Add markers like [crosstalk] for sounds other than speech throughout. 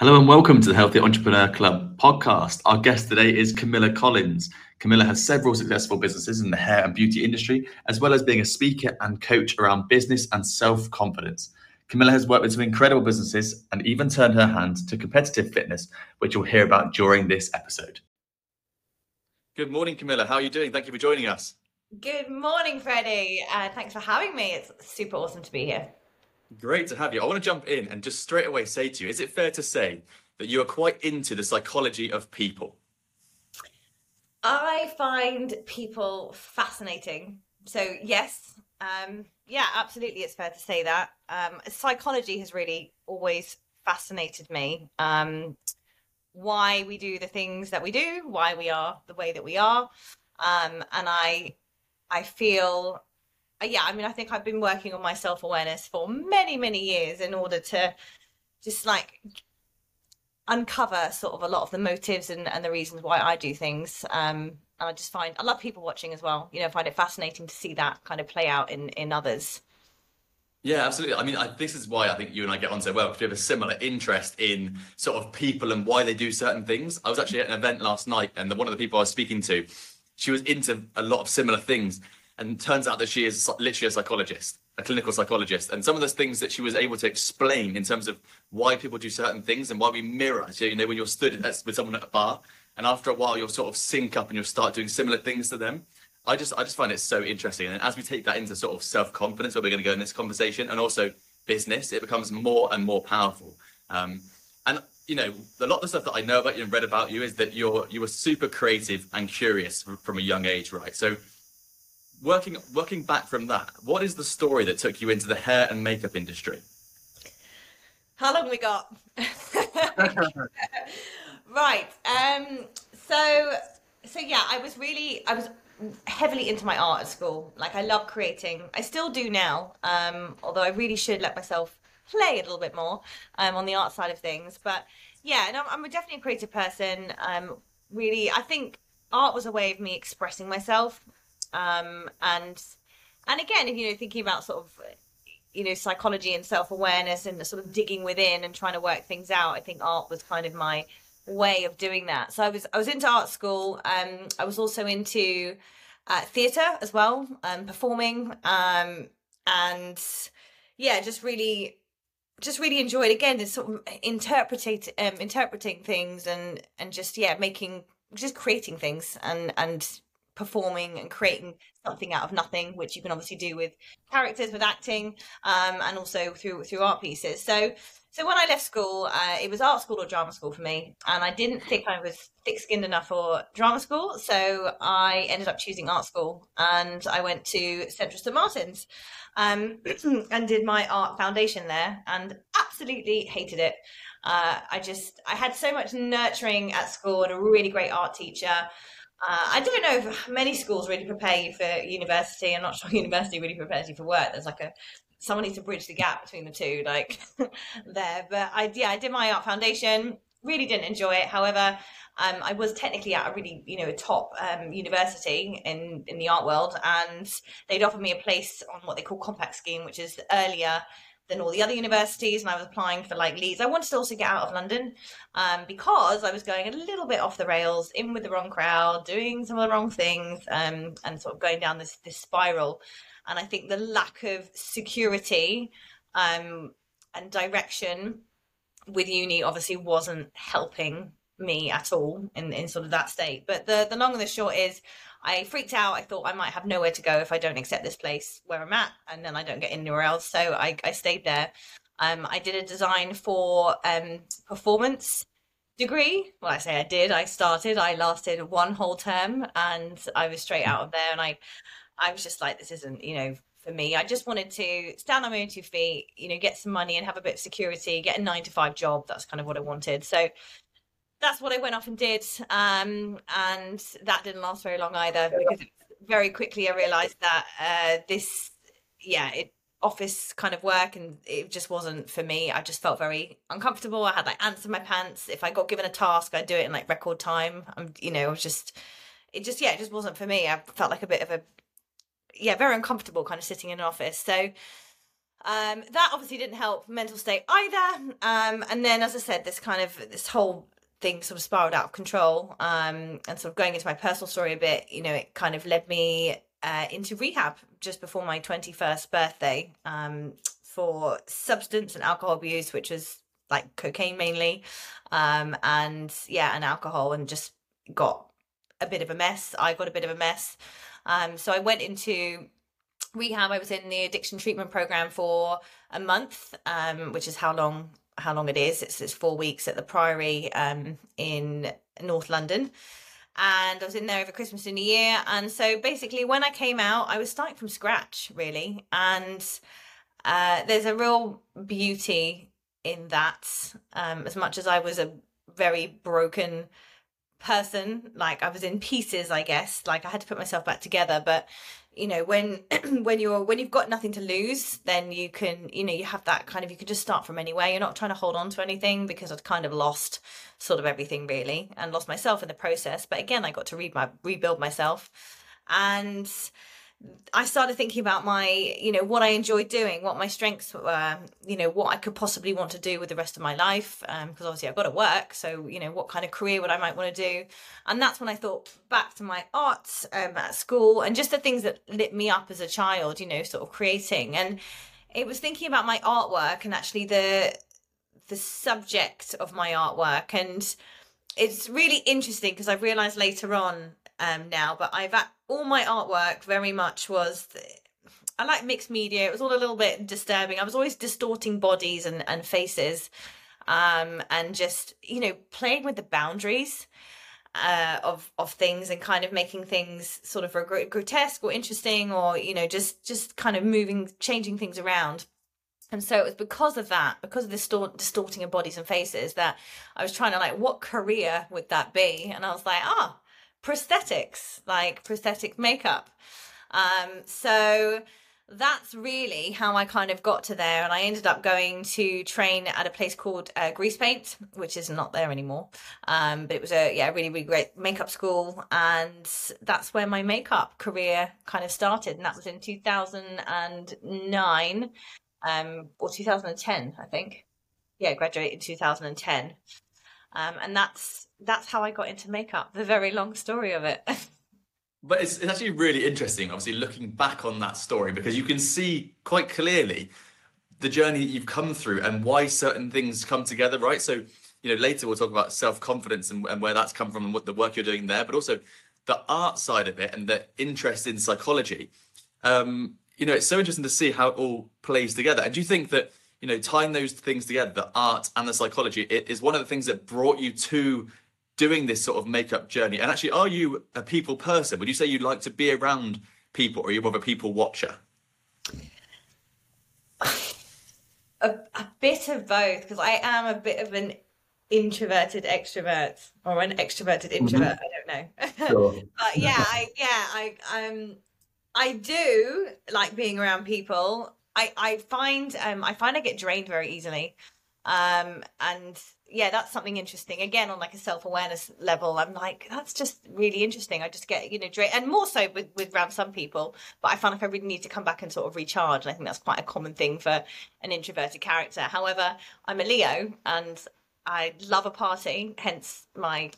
Hello and welcome to the Healthy Entrepreneur Club podcast. Our guest today is Camilla Collins. Camilla has several successful businesses in the hair and beauty industry, as well as being a speaker and coach around business and self confidence. Camilla has worked with some incredible businesses and even turned her hand to competitive fitness, which you'll hear about during this episode. Good morning, Camilla. How are you doing? Thank you for joining us. Good morning, Freddie. Uh, thanks for having me. It's super awesome to be here. Great to have you. I want to jump in and just straight away say to you is it fair to say that you are quite into the psychology of people? I find people fascinating. So, yes, um, yeah, absolutely, it's fair to say that. Um, psychology has really always fascinated me. Um, why we do the things that we do, why we are the way that we are, um, and I I feel, yeah, I mean, I think I've been working on my self awareness for many, many years in order to just like uncover sort of a lot of the motives and, and the reasons why I do things. Um, and I just find I love people watching as well. You know, find it fascinating to see that kind of play out in in others. Yeah, absolutely. I mean, I, this is why I think you and I get on so well because we have a similar interest in sort of people and why they do certain things. I was actually at an event last night, and the, one of the people I was speaking to she was into a lot of similar things. And turns out that she is literally a psychologist, a clinical psychologist. And some of those things that she was able to explain in terms of why people do certain things and why we mirror. So, you know, when you're stood with someone at a bar, and after a while you'll sort of sync up and you'll start doing similar things to them. I just I just find it so interesting. And as we take that into sort of self-confidence, where we're going to go in this conversation, and also business, it becomes more and more powerful. Um, and you know, a lot of the stuff that I know about you and read about you is that you're you were super creative and curious from a young age, right? So working working back from that, what is the story that took you into the hair and makeup industry? How long we got? [laughs] right. Um so so yeah, I was really I was heavily into my art at school. Like I love creating. I still do now. Um although I really should let myself play a little bit more um, on the art side of things. But yeah, and I'm, I'm definitely a creative person. Um, really, I think art was a way of me expressing myself. Um, and and again, if you know, thinking about sort of you know psychology and self awareness and sort of digging within and trying to work things out, I think art was kind of my way of doing that. So I was I was into art school. Um, I was also into uh, theatre as well, um, performing, um, and yeah, just really just really enjoyed again this sort of interpreting um, interpreting things and and just yeah making just creating things and and performing and creating something out of nothing which you can obviously do with characters with acting um, and also through through art pieces so so when I left school, uh, it was art school or drama school for me, and I didn't think I was thick-skinned enough for drama school, so I ended up choosing art school, and I went to Central St Martin's, um, [clears throat] and did my art foundation there, and absolutely hated it. Uh, I just I had so much nurturing at school and a really great art teacher. Uh, I don't know if many schools really prepare you for university. I'm not [laughs] sure university really prepares you for work. There's like a someone needs to bridge the gap between the two, like [laughs] there. But I, yeah, I did my art foundation. Really didn't enjoy it. However, um, I was technically at a really, you know, a top um, university in in the art world, and they'd offered me a place on what they call compact scheme, which is earlier than all the other universities and I was applying for like Leeds. I wanted to also get out of London um, because I was going a little bit off the rails, in with the wrong crowd, doing some of the wrong things, um, and sort of going down this this spiral. And I think the lack of security um, and direction with uni obviously wasn't helping me at all in, in sort of that state. But the, the long and the short is I freaked out. I thought I might have nowhere to go if I don't accept this place where I'm at and then I don't get anywhere else. So I, I stayed there. Um, I did a design for um, performance degree. Well, I say I did. I started. I lasted one whole term, and I was straight out of there. And I I was just like, this isn't, you know, for me. I just wanted to stand on my own two feet, you know, get some money and have a bit of security, get a nine to five job. That's kind of what I wanted. So that's what I went off and did. Um, and that didn't last very long either because very quickly I realized that uh, this, yeah, it, office kind of work and it just wasn't for me. I just felt very uncomfortable. I had like ants in my pants. If I got given a task, I'd do it in like record time. I'm, you know, I was just, it just, yeah, it just wasn't for me. I felt like a bit of a yeah, very uncomfortable kind of sitting in an office. So Um, that obviously didn't help mental state either. Um, and then, as I said, this kind of this whole thing sort of spiraled out of control. Um, and sort of going into my personal story a bit, you know, it kind of led me uh, into rehab just before my 21st birthday um, for substance and alcohol abuse, which was like cocaine mainly, um, and yeah, and alcohol, and just got a bit of a mess. I got a bit of a mess. Um, so I went into rehab. I was in the addiction treatment program for a month, um, which is how long how long it is. It's, it's four weeks at the Priory um, in North London. And I was in there over Christmas and New Year. And so basically, when I came out, I was starting from scratch, really. And uh, there's a real beauty in that. Um, as much as I was a very broken person, like I was in pieces, I guess, like I had to put myself back together. But you know when [clears throat] when you're when you've got nothing to lose then you can you know you have that kind of you can just start from anywhere. You're not trying to hold on to anything because i'd kind of lost sort of everything really and lost myself in the process. But again i got to read my rebuild myself. And I started thinking about my, you know, what I enjoyed doing, what my strengths were, you know, what I could possibly want to do with the rest of my life. Because um, obviously I've got to work. So, you know, what kind of career would I might want to do? And that's when I thought back to my arts um, at school and just the things that lit me up as a child, you know, sort of creating. And it was thinking about my artwork and actually the, the subject of my artwork. And it's really interesting because I've realized later on um, now, but I've all my artwork very much was. I like mixed media. It was all a little bit disturbing. I was always distorting bodies and, and faces, um, and just you know playing with the boundaries uh, of of things and kind of making things sort of grotesque or interesting, or you know just just kind of moving, changing things around. And so it was because of that, because of this distorting of bodies and faces, that I was trying to like, what career would that be? And I was like, ah, oh, prosthetics, like prosthetic makeup. Um, so that's really how I kind of got to there. And I ended up going to train at a place called uh, Grease Paint, which is not there anymore. Um, but it was a, yeah, really, really great makeup school. And that's where my makeup career kind of started. And that was in 2009 um, or 2010, I think. Yeah, graduated in 2010. Um, and that's that's how I got into makeup. The very long story of it. [laughs] but it's, it's actually really interesting, obviously, looking back on that story because you can see quite clearly the journey that you've come through and why certain things come together, right? So, you know, later we'll talk about self confidence and, and where that's come from and what the work you're doing there, but also the art side of it and the interest in psychology. Um, you know, it's so interesting to see how it all plays together. And do you think that you know, tying those things together, the art and the psychology, it is one of the things that brought you to doing this sort of makeup journey. And actually, are you a people person? Would you say you'd like to be around people, or are you more of a people watcher? A, a bit of both, because I am a bit of an introverted extrovert or an extroverted introvert. Mm-hmm. I don't know. Sure. [laughs] but yeah, I yeah, I um I do like being around people. I I find um I find I get drained very easily. Um and yeah, that's something interesting. Again, on like a self awareness level, I'm like, that's just really interesting. I just get, you know, drained and more so with, with around some people, but I find like I really need to come back and sort of recharge. And I think that's quite a common thing for an introverted character. However, I'm a Leo and I love a party, hence my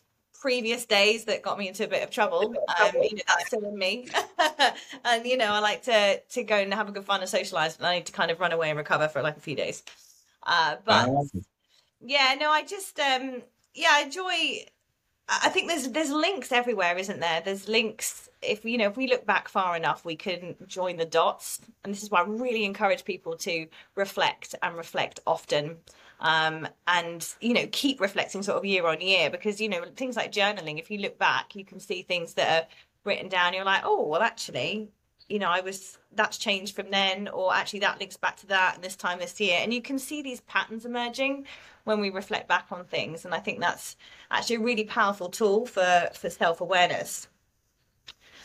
previous days that got me into a bit of trouble. Um, you know, that's still in me. [laughs] and you know, I like to to go and have a good fun and socialize, but I need to kind of run away and recover for like a few days. Uh, but yeah, no, I just um, yeah, I enjoy. I think there's there's links everywhere, isn't there? There's links. If you know, if we look back far enough, we can join the dots. And this is why I really encourage people to reflect and reflect often um, and you know keep reflecting sort of year on year because you know things like journaling if you look back you can see things that are written down you're like oh well actually you know i was that's changed from then or actually that links back to that and this time this year. And you can see these patterns emerging when we reflect back on things and i think that's actually a really powerful tool for for self-awareness.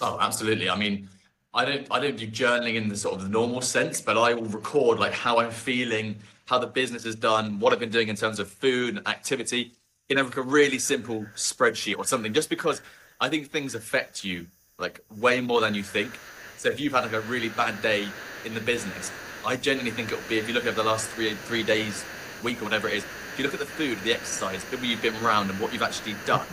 Oh absolutely. I mean i don't i don't do journaling in the sort of the normal sense but i will record like how i'm feeling how the business is done, what I've been doing in terms of food and activity in like a really simple spreadsheet or something, just because I think things affect you like way more than you think. So if you've had like a really bad day in the business, I genuinely think it would be if you look at the last three three days, week or whatever it is. If you look at the food, the exercise, people you've been around, and what you've actually done,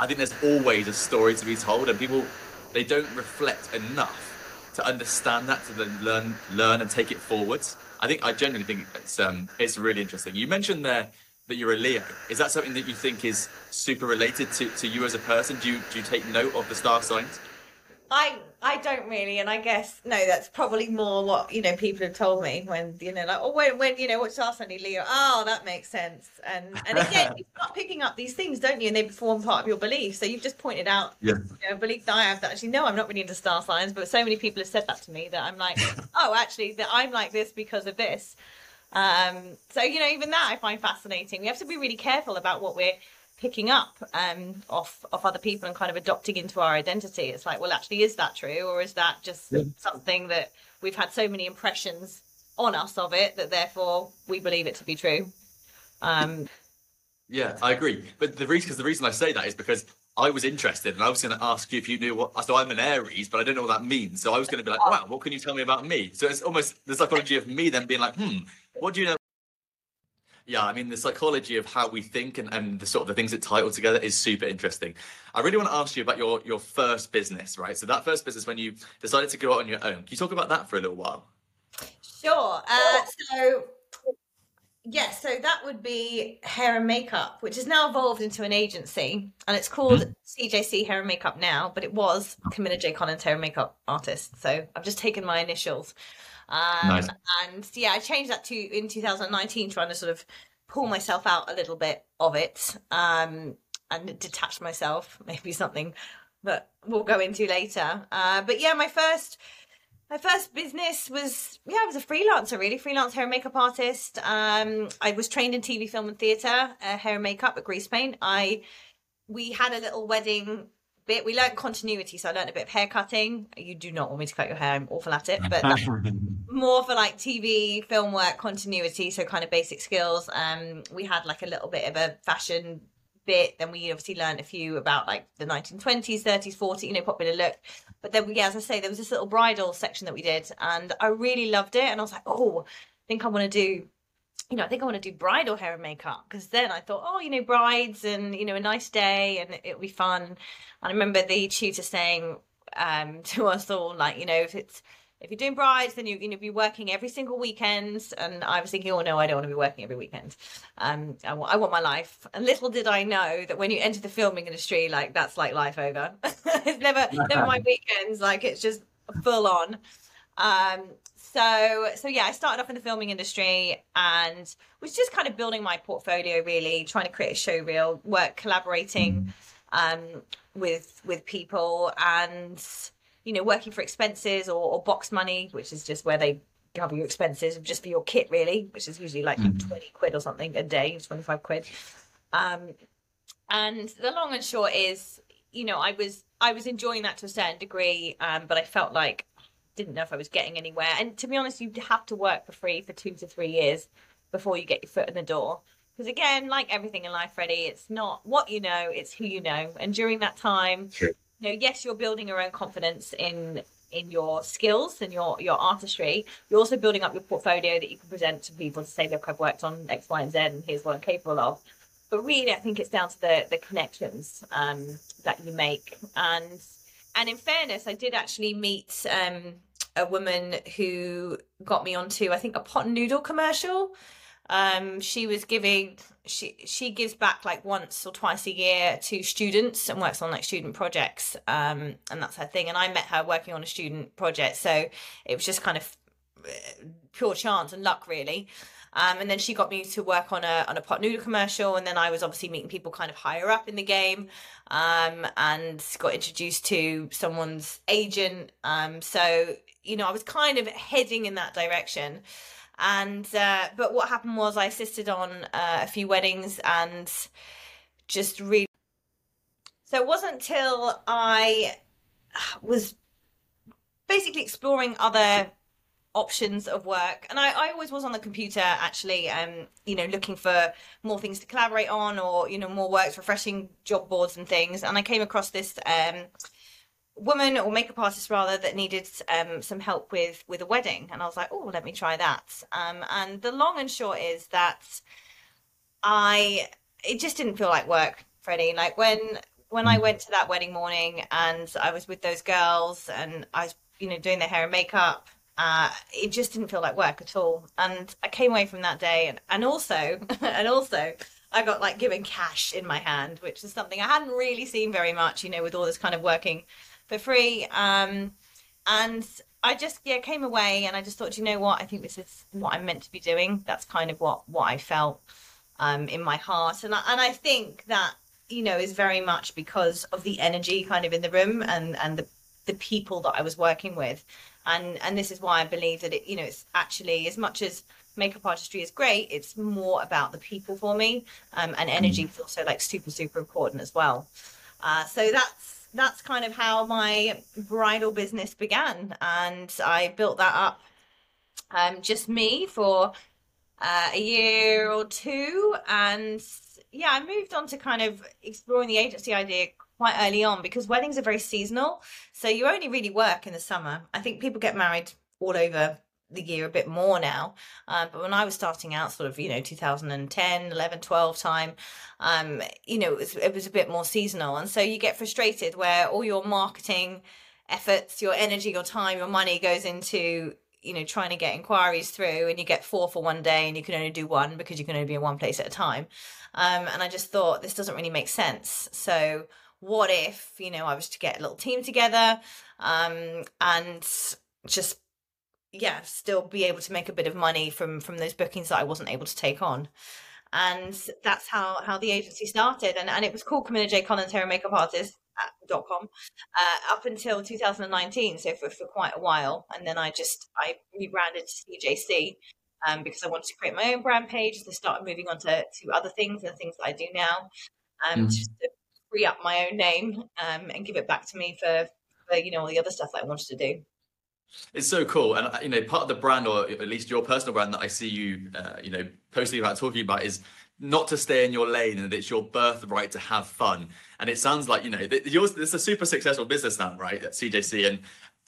I think there's always a story to be told, and people they don't reflect enough to understand that to then learn learn and take it forwards. I think I genuinely think it's um it's really interesting. You mentioned there that you're a Leo. Is that something that you think is super related to, to you as a person? Do you do you take note of the star signs? I I don't really, and I guess no, that's probably more what you know people have told me when you know like oh when when you know what's our Sunday Leo? Oh that makes sense. And and again [laughs] you start picking up these things don't you? And they form part of your belief. So you've just pointed out Yeah. you know, a belief that I have that actually no I'm not really into star signs but so many people have said that to me that I'm like [laughs] oh actually that I'm like this because of this. Um so you know even that I find fascinating. We have to be really careful about what we're picking up um, off off other people and kind of adopting into our identity. It's like, well, actually, is that true, or is that just Yeah. something that we've had so many impressions on us of it that therefore we believe it to be true? Um, Yeah, I agree. But the reason, because the reason I say that is because I was interested, and I was going to ask you if you knew what. I so I'm an Aries, but I don't know what that means. So I was going to be like, wow, what can you tell me about me? So it's almost the psychology of me then being like, hmm, what do you know? Yeah, I mean, the psychology of how we think and, and the sort of the things that tie all together is super interesting. I really want to ask you about your your first business, right? So that first business when you decided to go out on your own. Can you talk about that for a little while? sure. Uh, so. Yes, so that would be hair and makeup, which has now evolved into an agency, and it's called CJC Hair and Makeup now, but it was Camilla J. Collins Hair and Makeup Artist. So I've just taken my initials. Um, Nice. And yeah, I changed that to in 2019, trying to sort of pull myself out a little bit of it um, and detach myself. [laughs] Maybe something that we'll go into later. Uh, but yeah, my first my first business was yeah, I was a freelancer really, freelance hair and makeup artist. Um, I was trained in TV, film, and theatre, uh, hair and makeup at Grease Paint. I we had a little wedding bit. We learned continuity, so I learned a bit of hair cutting. You do not want me to cut your hair; I'm awful at it, but [laughs] more for like TV, film work, continuity, so kind of basic skills. Um, we had like a little bit of a fashion bit. Then we obviously learned a few about like the 1920s, 30s, 40s, you know, popular look. But then, yeah, as I say, there was this little bridal section that we did, and I really loved it. And I was like, oh, I think I want to do. You know, I think I want to do bridal hair and makeup because then I thought, oh, you know, brides and you know, a nice day and it'll be fun. And I remember the tutor saying um, [laughs] to us all, like, you know, if it's if you're doing brides, then you're going to be working every single weekend. And I was thinking, oh no, I don't want to be working every weekend. Um, I want, want my life. And little did I know that when you enter the filming industry, like that's like life over. [laughs] it's never, never my [laughs] weekends. Like it's just full on. Um, so, so yeah, I started off in the filming industry and was just kind of building my portfolio, really trying to create a show reel, work collaborating um, with with people, and you know, working for expenses or, or box money, which is just where they cover your expenses just for your kit, really, which is usually like Mhm. 20 quid or something a day, 25 quid. Um, and the long and short is, you know, I was I was enjoying that to a certain degree, um, but I felt like didn't know if I was getting anywhere. And to be honest, you have to work for free for two to three years before you get your foot in the door. Because again, like everything in life, Freddie, it's not what you know, it's who you know. And during that time, True. you know, yes, you're building your own confidence in in your skills and your your artistry. You're also building up your portfolio that you can present to people to say, look, I've worked on X, Y, and Z, and here's what I'm capable of. But really, I think it's down to the the connections um, that you make. And and in fairness, I did actually meet um, a woman who got me onto, I think, a pot noodle commercial. Um, she was giving she she gives back like once or twice a year to students and works on like student projects. Um, and that's her thing. And I met her working on a student project, so it was just kind of uh, pure chance and luck, really. Um, and then she got me to work on a on a pot noodle commercial, and then I was obviously meeting people kind of higher up in the game, um, and got introduced to someone's agent. Um, so you know, I was kind of heading in that direction. And uh, but what happened was I assisted on uh, a few weddings and just really. So it wasn't till I was basically exploring other options of work. And I, I always was on the computer actually um you know looking for more things to collaborate on or you know more works refreshing job boards and things. And i came across this um woman or makeup artist rather that needed um, some help with with a wedding. And i was like oh let me try that. Um, and the long and short is that i it just didn't feel like work freddie. Like when when i went to that wedding morning and i was with those girls and i was you know doing their hair and makeup uh, it just didn't feel like work at all and i came away from that day and, and also [laughs] and also I got like given cash in my hand, which is something I hadn't really seen very much, you know, with all this kind of working for free. Um, and I just yeah came away and I just thought, you know what, I think this is what I'm meant to be doing. That's kind of what what I felt um, in my heart, and I, and I think that you know is very much because of the energy kind of in the room and and the the people that I was working with, and and this is why I believe that it you know it's actually as much as makeup artistry is great. It's more about the people for me, um, and energy mm. is also like super super important as well. Uh, so that's that's kind of how my bridal business began, and I built that up um, just me for uh, a year or two, and yeah, I moved on to kind of exploring the agency idea quite early on because weddings are very seasonal. So you only really work in the summer. I think people get married all over the year a bit more now. Um, but when I was starting out, sort of, you know, 2010, 11, 12 time, um, you know, it was, it was a bit more seasonal. And so you get frustrated where all your marketing efforts, your energy, your time, your money goes into, you know, trying to get inquiries through and you get four for one day and you can only do one because you can only be in one place at a time. Um, and I just thought this doesn't really make sense. So what if, you know, I was to get a little team together um, and just yeah, still be able to make a bit of money from from those bookings that I wasn't able to take on. And that's how how the agency started. And and it was called Camilla J. Collins Hair and Makeup Artist dot com uh, up until 2019 so for, for quite a while and then i just i rebranded to cjc um, because i wanted to create my own brand page to start moving on to, to other things and things that i do now um, mm. just to free up my own name um, and give it back to me for, for you know all the other stuff that i wanted to do it's so cool, and uh, you know, part of the brand, or at least your personal brand, that I see you, uh, you know, posting about, talking about, is not to stay in your lane, and it's your birthright to have fun. And it sounds like you know, yours. Is a super successful business now, right? At CJC, and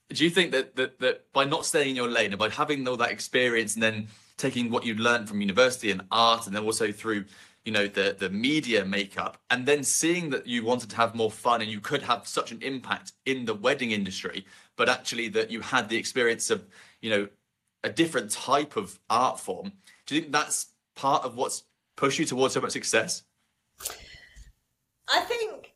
do you think that that that by not staying in your lane and by having all that experience, and then taking what you learned from university and art, and then also through you know the the media makeup and then seeing that you wanted to have more fun and you could have such an impact in the wedding industry but actually that you had the experience of you know a different type of art form. Do you think that's part of what's pushed you towards so much success? I think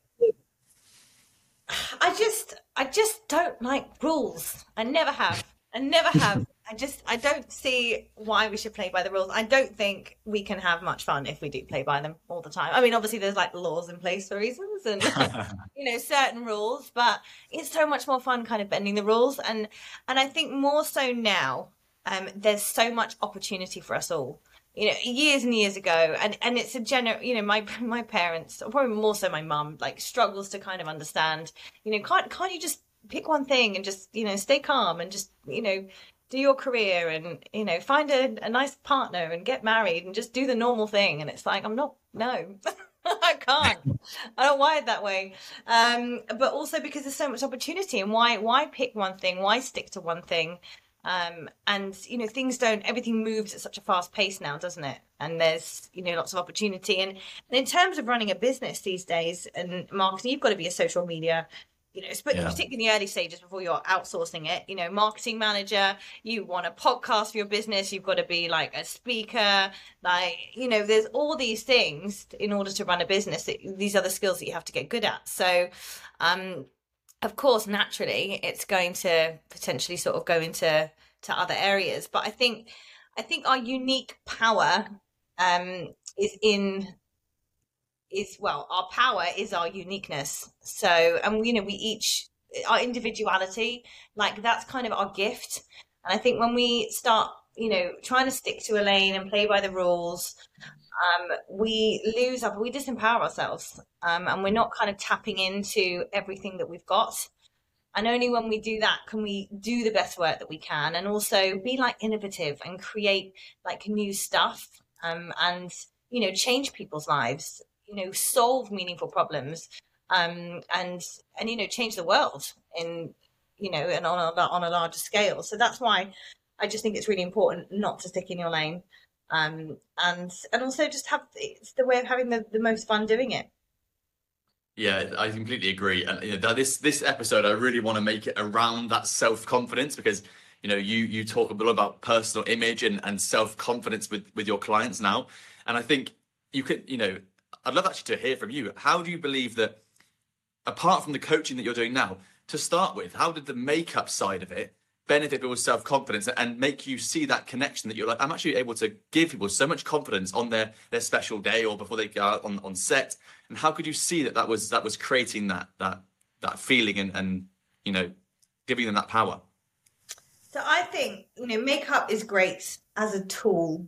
i just i just don't like rules. I never have. I never have I just I don't see why we should play by the rules. I don't think we can have much fun if we do play by them all the time. I mean, obviously there's like laws in place for reasons and [laughs] you know certain rules, but it's so much more fun kind of bending the rules and and I think more so now um, there's so much opportunity for us all. You know, years and years ago, and and it's a general. You know, my [laughs] my parents, or probably more so my mum, like struggles to kind of understand. You know, can't can't you just pick one thing and just you know stay calm and just you know do your career and you know find a, a nice partner and get married and just do the normal thing. And it's like i'm not no [laughs] i can't. I don't wired that way. Um, but also because there's so much opportunity and why why pick one thing? Why stick to one thing? Um, and you know things don't everything moves at such a fast pace now doesn't it? And there's you know lots of opportunity. And, and in terms of running a business these days and marketing you've got to be a social media you know, yeah. particularly in the early stages before you're outsourcing it, you know, marketing manager, you want a podcast for your business, you've got to be like a speaker, like, you know, there's all these things in order to run a business, that, these are the skills that you have to get good at. So, um, of course, naturally, it's going to potentially sort of go into to other areas, but I think, I think our unique power um, is in is well our power is our uniqueness. So and you know we each our individuality like that's kind of our gift. And i think when we start you know trying to stick to a lane and play by the rules um, we lose up we disempower ourselves. Um, and we're not kind of tapping into everything that we've got. And only when we do that can we do the best work that we can and also be like innovative and create like new stuff um, and you know change people's lives you know solve meaningful problems um, and and you know change the world in you know and on a, on a larger scale. So that's why I just think it's really important not to stick in your lane, um, and and also just have it's the way of having the, the most fun doing it. Yeah, I completely agree. And you know, this this episode, I really want to make it around that self confidence because you know you you talk a lot about personal image and, and self confidence with with your clients now, and I think you could you know I'd love actually to hear from you. How do you believe that, apart from the coaching that you're doing now, to start with, how did the makeup side of it benefit people's self confidence and make you see that connection that you're like, I'm actually able to give people so much confidence on their their special day or before they go out on, on set. And how could you see that that was that was creating that that that feeling and and you know giving them that power? So I think you know makeup is great as a tool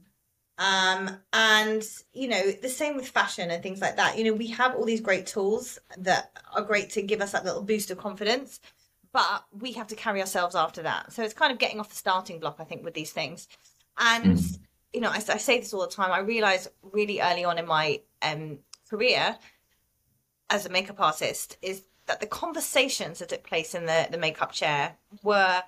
um, and you know, the same with fashion and things like that. You know, we have all these great tools that are great to give us that little boost of confidence, but we have to carry ourselves after that. So it's kind of getting off the starting block, I think, with these things. And mm. you know, I, I, say this all the time. I realized really early on in my um, career as a makeup artist is that the conversations that took place in the the makeup chair were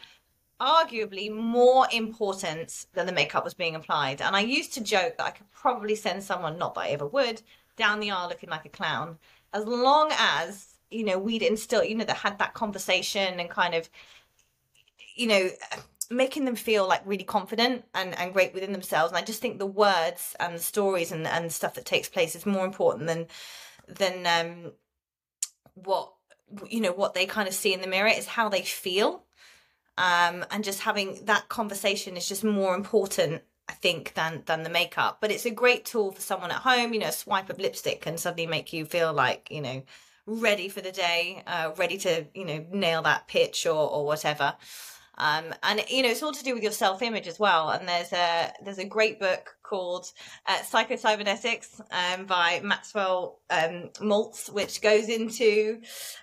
arguably more important than the makeup was being applied. And I used to joke that I could probably send someone, not that I ever would, down the aisle looking like a clown, as long as, you know, we'd instill, you know, that had that conversation and kind of, you know, making them feel like really confident and, and great within themselves. And I just think the words and the stories and, and stuff that takes place is more important than, than, um, what, you know, what they kind of see in the mirror is how they feel um, and just having that conversation is just more important I think than than the makeup. But it's a great tool for someone at home. You know, a swipe of lipstick can suddenly make you feel like you know ready for the day, uh, ready to you know nail that pitch or or whatever. Um, and you know, it's all to do with your self image as well. And there's a there's a great book called uh, Psycho Cybernetics um, by Maxwell um, Maltz, which goes into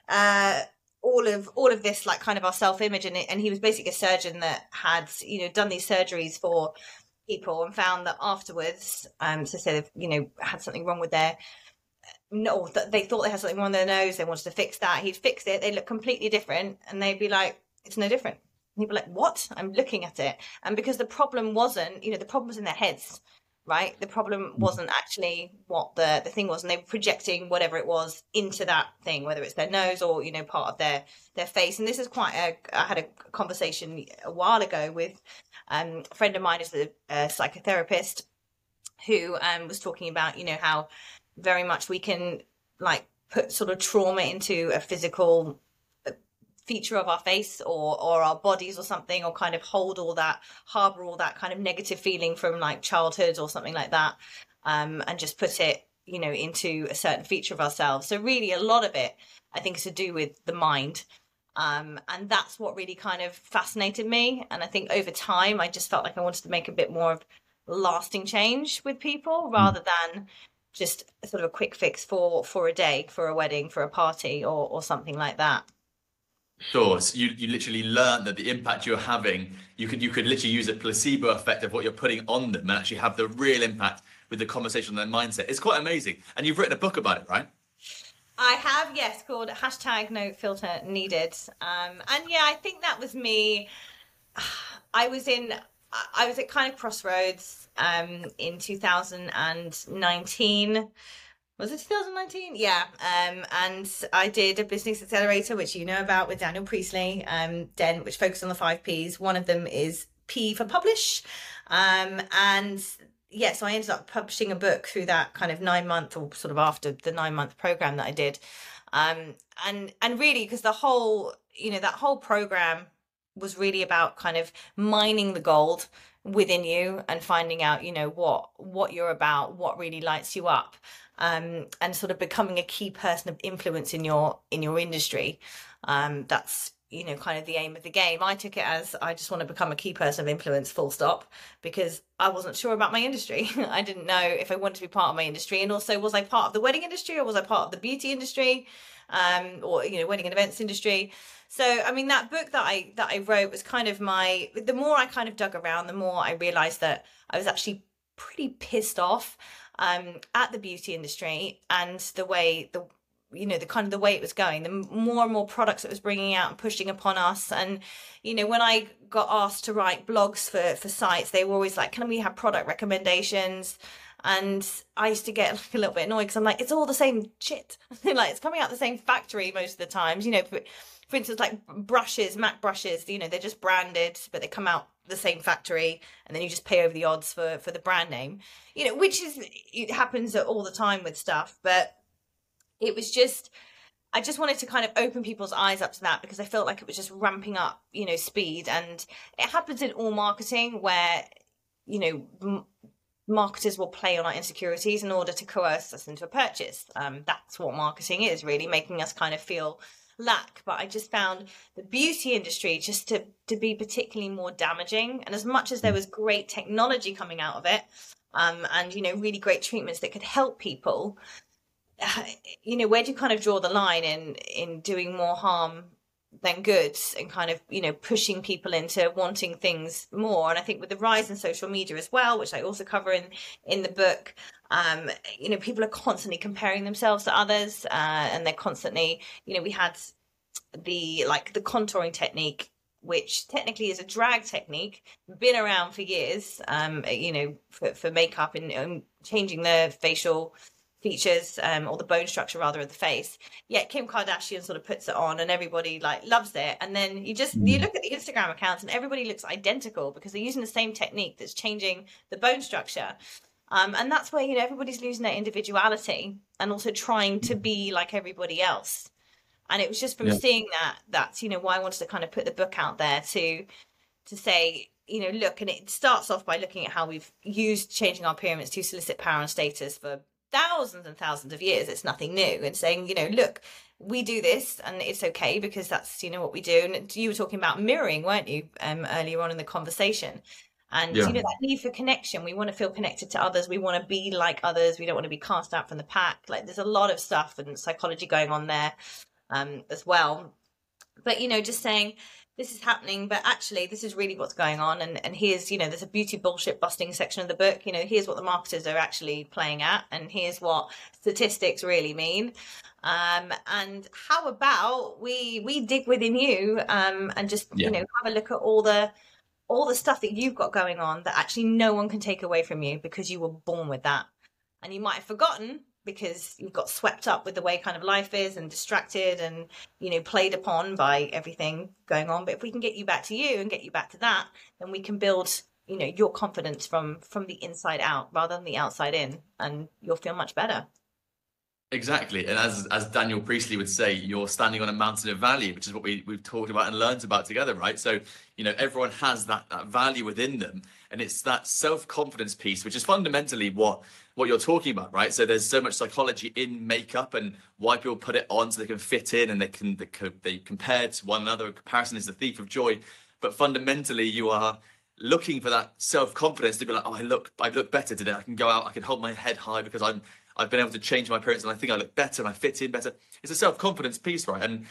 uh, all of all of this like kind of our self image and and he was basically a surgeon that had you know done these surgeries for people and found that afterwards um so say they've you know had something wrong with their no that they thought they had something wrong with their nose they wanted to fix that he'd fix it they look completely different and they'd be like it's no different. And he'd be like what? I'm looking at it. And because the problem wasn't you know the problem was in their heads right? The problem mm. wasn't actually what the, the thing was, and they were projecting whatever it was into that thing, whether it's their nose or you know part of their their face. And this is quite a. I had a conversation a while ago with um, a friend of mine is a, a psychotherapist who um, was talking about you know how very much we can like put sort of trauma into a physical feature of our face or or our bodies or something or kind of hold all that harbor all that kind of negative feeling from like childhood or something like that um, and just put it you know into a certain feature of ourselves. So really a lot of it i think is to do with the mind. Um, and that's what really kind of fascinated me. And i think over time i just felt like i wanted to make a bit more of lasting change with people rather than just sort of a quick fix for for a day for a wedding for a party or or something like that Sure. So you, you literally learn that the impact you're having, you could you could literally use a placebo effect of what you're putting on them and actually have the real impact with the conversation and their mindset. It's quite amazing. And you've written a book about it, right? I have, yes, called hashtag no filter needed. Um, and yeah, I think that was me. [sighs] I was in I was at kind of crossroads um, in 2019 was it 2019 yeah um, and i did a business accelerator which you know about with daniel priestley um, Dent which focused on the five p's. One of them is p for publish. Um, and yeah so i ended up publishing a book through that kind of nine month or sort of after the nine month program that i did. Um, and and really because the whole you know that whole program was really about kind of mining the gold within you and finding out you know what what you're about what really lights you up um, and sort of becoming a key person of influence in your in your industry. Um, that's you know kind of the aim of the game. I took it as I just want to become a key person of influence, full stop, because I wasn't sure about my industry. [laughs] I didn't know if I wanted to be part of my industry, and also was I part of the wedding industry or was I part of the beauty industry, um, or you know wedding and events industry. So I mean that book that I that I wrote was kind of my. The more I kind of dug around, the more I realised that I was actually pretty pissed off um, at the beauty industry and the way the you know the kind of the way it was going the more and more products it was bringing out and pushing upon us. And you know when i got asked to write blogs for for sites they were always like can we have product recommendations? And i used to get like a little bit annoyed because i'm like it's all the same shit. [laughs] Like it's coming out the same factory most of the times you know for, for instance like brushes mac brushes you know they're just branded but they come out the same factory and then you just pay over the odds for for the brand name you know which is it happens all the time with stuff but it was just I just wanted to kind of open people's eyes up to that because I felt like it was just ramping up, you know, speed. And it happens in all marketing where, you know, m- marketers will play on our insecurities in order to coerce us into a purchase. Um, that's what marketing is really, making us kind of feel lack. But I just found the beauty industry just to, to be particularly more damaging. And as much as there was great technology coming out of it, um, and, you know, really great treatments that could help people, [sighs] you know, where do you kind of draw the line in in doing more harm than good and kind of you know pushing people into wanting things more. And i think with the rise in social media as well which i also cover in in the book um you know people are constantly comparing themselves to others uh, and they're constantly you know we had the like the contouring technique which technically is a drag technique been around for years um you know for, for makeup and, and changing the facial features um, or the bone structure rather of the face yet kim kardashian sort of puts it on and everybody like loves it and then you just you mm. look at the instagram accounts and everybody looks identical because they're using the same technique that's changing the bone structure um, and that's where you know everybody's losing their individuality and also trying to be like everybody else and it was just from yeah. seeing that that's you know why i wanted to kind of put the book out there to to say you know look and it starts off by looking at how we've used changing our pyramids to solicit power and status for thousands and thousands of years. It's nothing new. And saying, you know, look, we do this and it's okay because that's, you know, what we do. And you were talking about mirroring, weren't you, um, earlier on in the conversation? And, yeah. you know, that need for connection. We want to feel connected to others. We want to be like others. We don't want to be cast out from the pack. Like there's a lot of stuff and psychology going on there um, as well. But, you know, just saying, this is happening, but actually this is really what's going on. And, and here's, you know, there's a beauty bullshit busting section of the book. You know, here's what the marketers are actually playing at, and here's what statistics really mean. Um, and how about we we dig within you um, and just yeah. you know have a look at all the all the stuff that you've got going on that actually no one can take away from you because you were born with that, and you might have forgotten because you've got swept up with the way kind of life is and distracted and you know played upon by everything going on. But if we can get you back to you and get you back to that then we can build you know your confidence from from the inside out rather than the outside in and you'll feel much better. Exactly, and as as Daniel Priestley would say, you're standing on a mountain of value, which is what we we've talked about and learned about together, right? So you know everyone has that that value within them, and it's that self confidence piece, which is fundamentally what what you're talking about, right? So there's so much psychology in makeup and why people put it on so they can fit in and they can they, they compare to one another. Comparison is the thief of joy, but fundamentally you are looking for that self confidence to be like, oh, I look I look better today. I can go out, I can hold my head high because I'm I've been able to change my appearance and I think I look better and I fit in better. It's a self confidence piece, right? And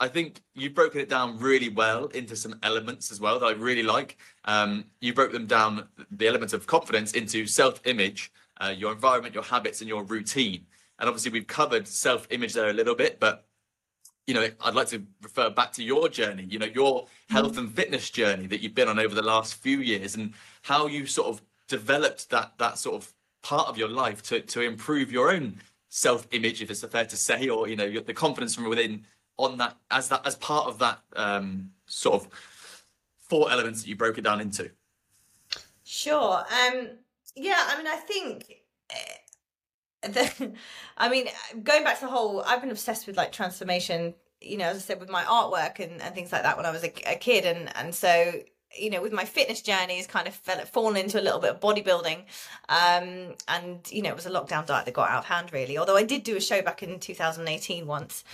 I think you've broken it down really well into some elements as well that I really like. Um, you broke them down, the elements of confidence, into self image, uh, your environment, your habits, and your routine. And obviously, we've covered self image there a little bit, but you know, I'd like to refer back to your journey, you know, your health and fitness journey that you've been on over the last few years and how you sort of developed that that sort of part of your life to to improve your own self-image, if it's fair to say, or you know, the confidence from within on that as that as part of that um, sort of four elements that you broke it down into. Sure. Um, yeah. I mean, I think. Uh, [laughs] the, I mean, going back to the whole, I've been obsessed with like transformation. You know, as I said, with my artwork and, and things like that when I was a, a kid, and and so you know, with my fitness journeys, kind of fell, fallen into a little bit of bodybuilding. Um, and, you know, it was a lockdown diet that got out of hand, really. Although I did do a show back in 2018 once.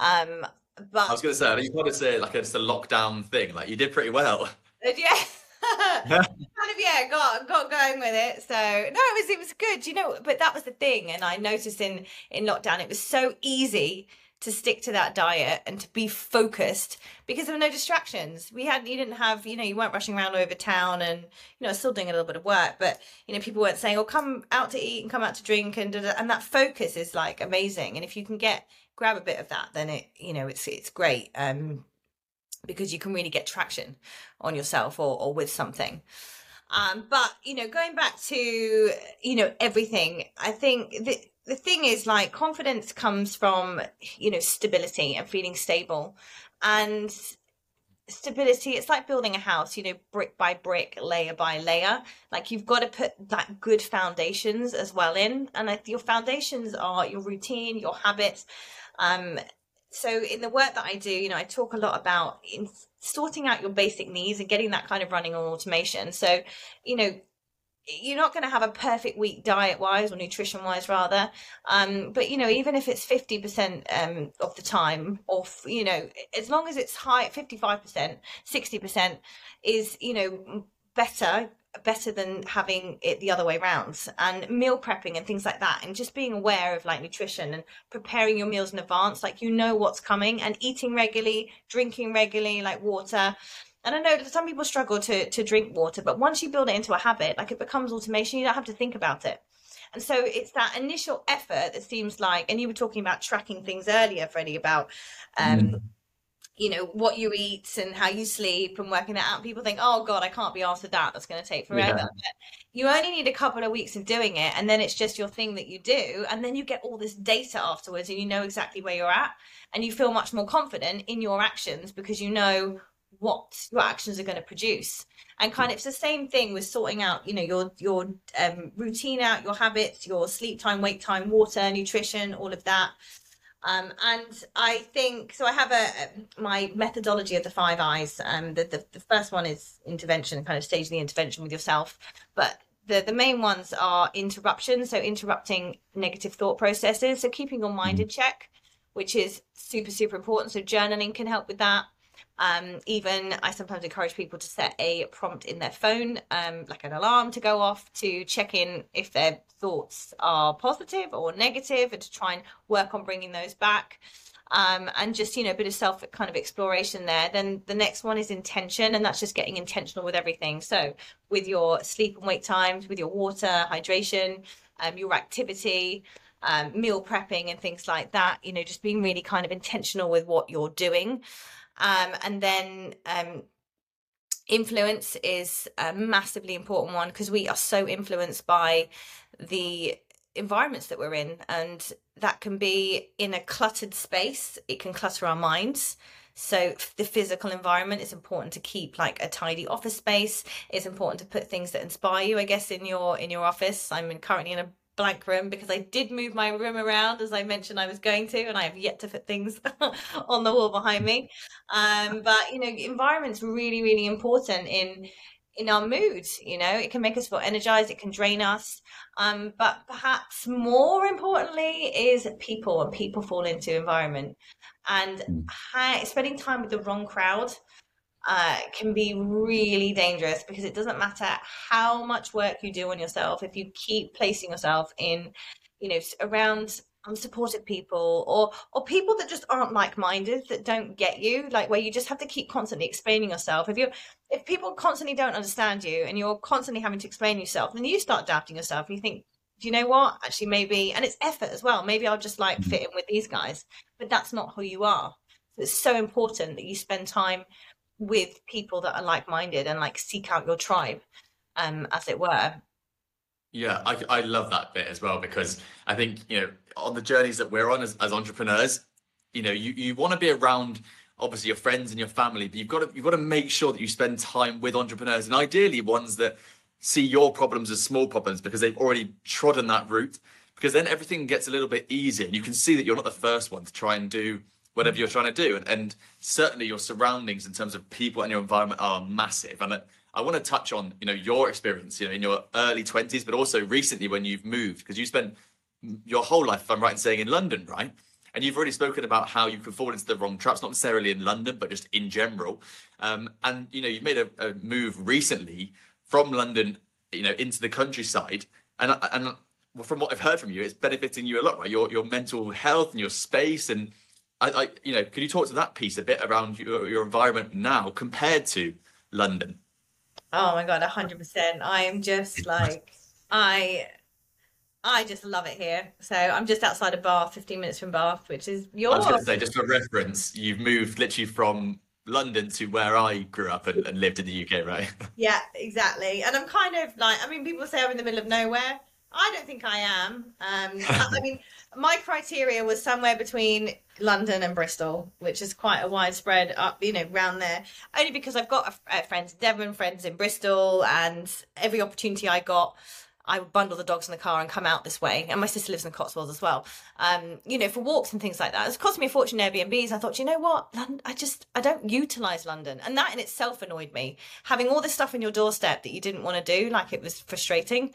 Um, but I was going to say, you got to say like it's a lockdown thing. Like you did pretty well. Uh, yeah. [laughs] kind of yeah got got going with it so no it was it was good you know but that was the thing and i noticed in in lockdown it was so easy to stick to that diet and to be focused because there were no distractions. We had you didn't have, you know, you weren't rushing around over town and you know, still doing a little bit of work, but you know, people weren't saying, "Oh, come out to eat and come out to drink," and and that focus is like amazing. And if you can get grab a bit of that, then it you know it's it's great um, because you can really get traction on yourself or or with something. Um, but you know, going back to you know everything, I think the the thing is like confidence comes from you know stability and feeling stable, and stability it's like building a house you know brick by brick layer by layer. Like you've got to put that good foundations as well in. And your foundations are your routine your habits. Um so in the work that i do you know i talk a lot about in sorting out your basic needs and getting that kind of running on automation. So you know you're not going to have a perfect week diet wise or nutrition wise rather um, but you know even if it's 50% um, of the time or you know as long as it's high 55% 60% is you know better better than having it the other way around and meal prepping and things like that and just being aware of like nutrition and preparing your meals in advance like you know what's coming and eating regularly drinking regularly like water and I know that some people struggle to to drink water, but once you build it into a habit, like it becomes automation, you don't have to think about it. And so it's that initial effort that seems like, and you were talking about tracking things earlier, Freddie, about um, mm. You know, what you eat and how you sleep and working that out. People think, oh God, I can't be asked for that. That's going to take forever. Yeah. you only need a couple of weeks of doing it, and then it's just your thing that you do, and then you get all this data afterwards, and you know exactly where you're at, and you feel much more confident in your actions because you know what your actions are going to produce and kind of it's the same thing with sorting out you know your your um, routine out your habits your sleep time wake time water nutrition all of that um, and I think so. I have a my methodology of the five eyes. Um, the, the, the first one is intervention, kind of stage the intervention with yourself. But the the main ones are interruption, so interrupting negative thought processes, so keeping your mind in check, which is super super important. So journaling can help with that. Um, even I sometimes encourage people to set a prompt in their phone, um, like an alarm to go off to check in if their thoughts are positive or negative and to try and work on bringing those back. Um, and just, you know, a bit of self kind of exploration there. Then the next one is intention, and that's just getting intentional with everything. So with your sleep and wake times, with your water, hydration, um, your activity, um, meal prepping and things like that, you know, just being really kind of intentional with what you're doing. Um, and then um, influence is a massively important one because we are so influenced by the environments that we're in and that can be in a cluttered space it can clutter our minds. So the physical environment is important to keep like a tidy office space. It's important to put things that inspire you i guess in your in your office. I'm currently in a blank room because I did move my room around as I mentioned I was going to, and I have yet to put things [laughs] on the wall behind me. Um, but you know, environment's really, really important in in our mood. You know, it can make us feel energized, it can drain us. Um, but perhaps more importantly is people, and people fall into environment. And mm. spending time with the wrong crowd uh, can be really dangerous because it doesn't matter how much work you do on yourself if you keep placing yourself in you know around unsupported people or or people that just aren't like-minded that don't get you like where you just have to keep constantly explaining yourself. If you if people constantly don't understand you and you're constantly having to explain yourself then you start doubting yourself. And you think do you know what? Actually maybe and it's effort as well. Maybe i'll just like fit in with these guys. But that's not who you are. So it's so important that you spend time with people that are like-minded and like seek out your tribe um as it were. Yeah I, I love that bit as well because i think you know on the journeys that we're on as, as entrepreneurs you know you, you want to be around obviously your friends and your family but you've got to you've got to make sure that you spend time with entrepreneurs and ideally ones that see your problems as small problems because they've already trodden that route because then everything gets a little bit easier and you can see that you're not the first one to try and do whatever you're trying to do. And, and certainly your surroundings in terms of people and your environment are massive. And I, I want to touch on, you know, your experience, you know, in your early 20s, but also recently when you've moved, because you spent your whole life, if I'm right in saying, in London, right? And you've already spoken about how you could fall into the wrong traps, not necessarily in London, but just in general. Um, and you know, you've made a, a, move recently from London, you know, into the countryside. And and from what I've heard from you, it's benefiting you a lot, right? Your your mental health and your space and I, I, you know, could you talk to that piece a bit around your, your environment now compared to London? Oh my god, hundred percent. I am just like I I just love it here. So I'm just outside of Bath, 15 minutes from Bath, which is I your was going to say, just for reference, you've moved literally from London to where I grew up and, and lived in the UK, right? [laughs] Yeah, exactly. And I'm kind of like, I mean, people say I'm in the middle of nowhere. I don't think I am. Um, I, mean, my criteria was somewhere between London and Bristol, which is quite a widespread up, you know, round there. Only because I've got a, a friends in Devon, friends in Bristol, and every opportunity I got, I would bundle the dogs in the car and come out this way. And my sister lives in the Cotswolds as well. Um, you know, for walks and things like that. It's cost me a fortune Airbnbs. I thought, you know what? I just, I don't utilize London. And that in itself annoyed me. Having all this stuff in your doorstep that you didn't want to do, like it was frustrating.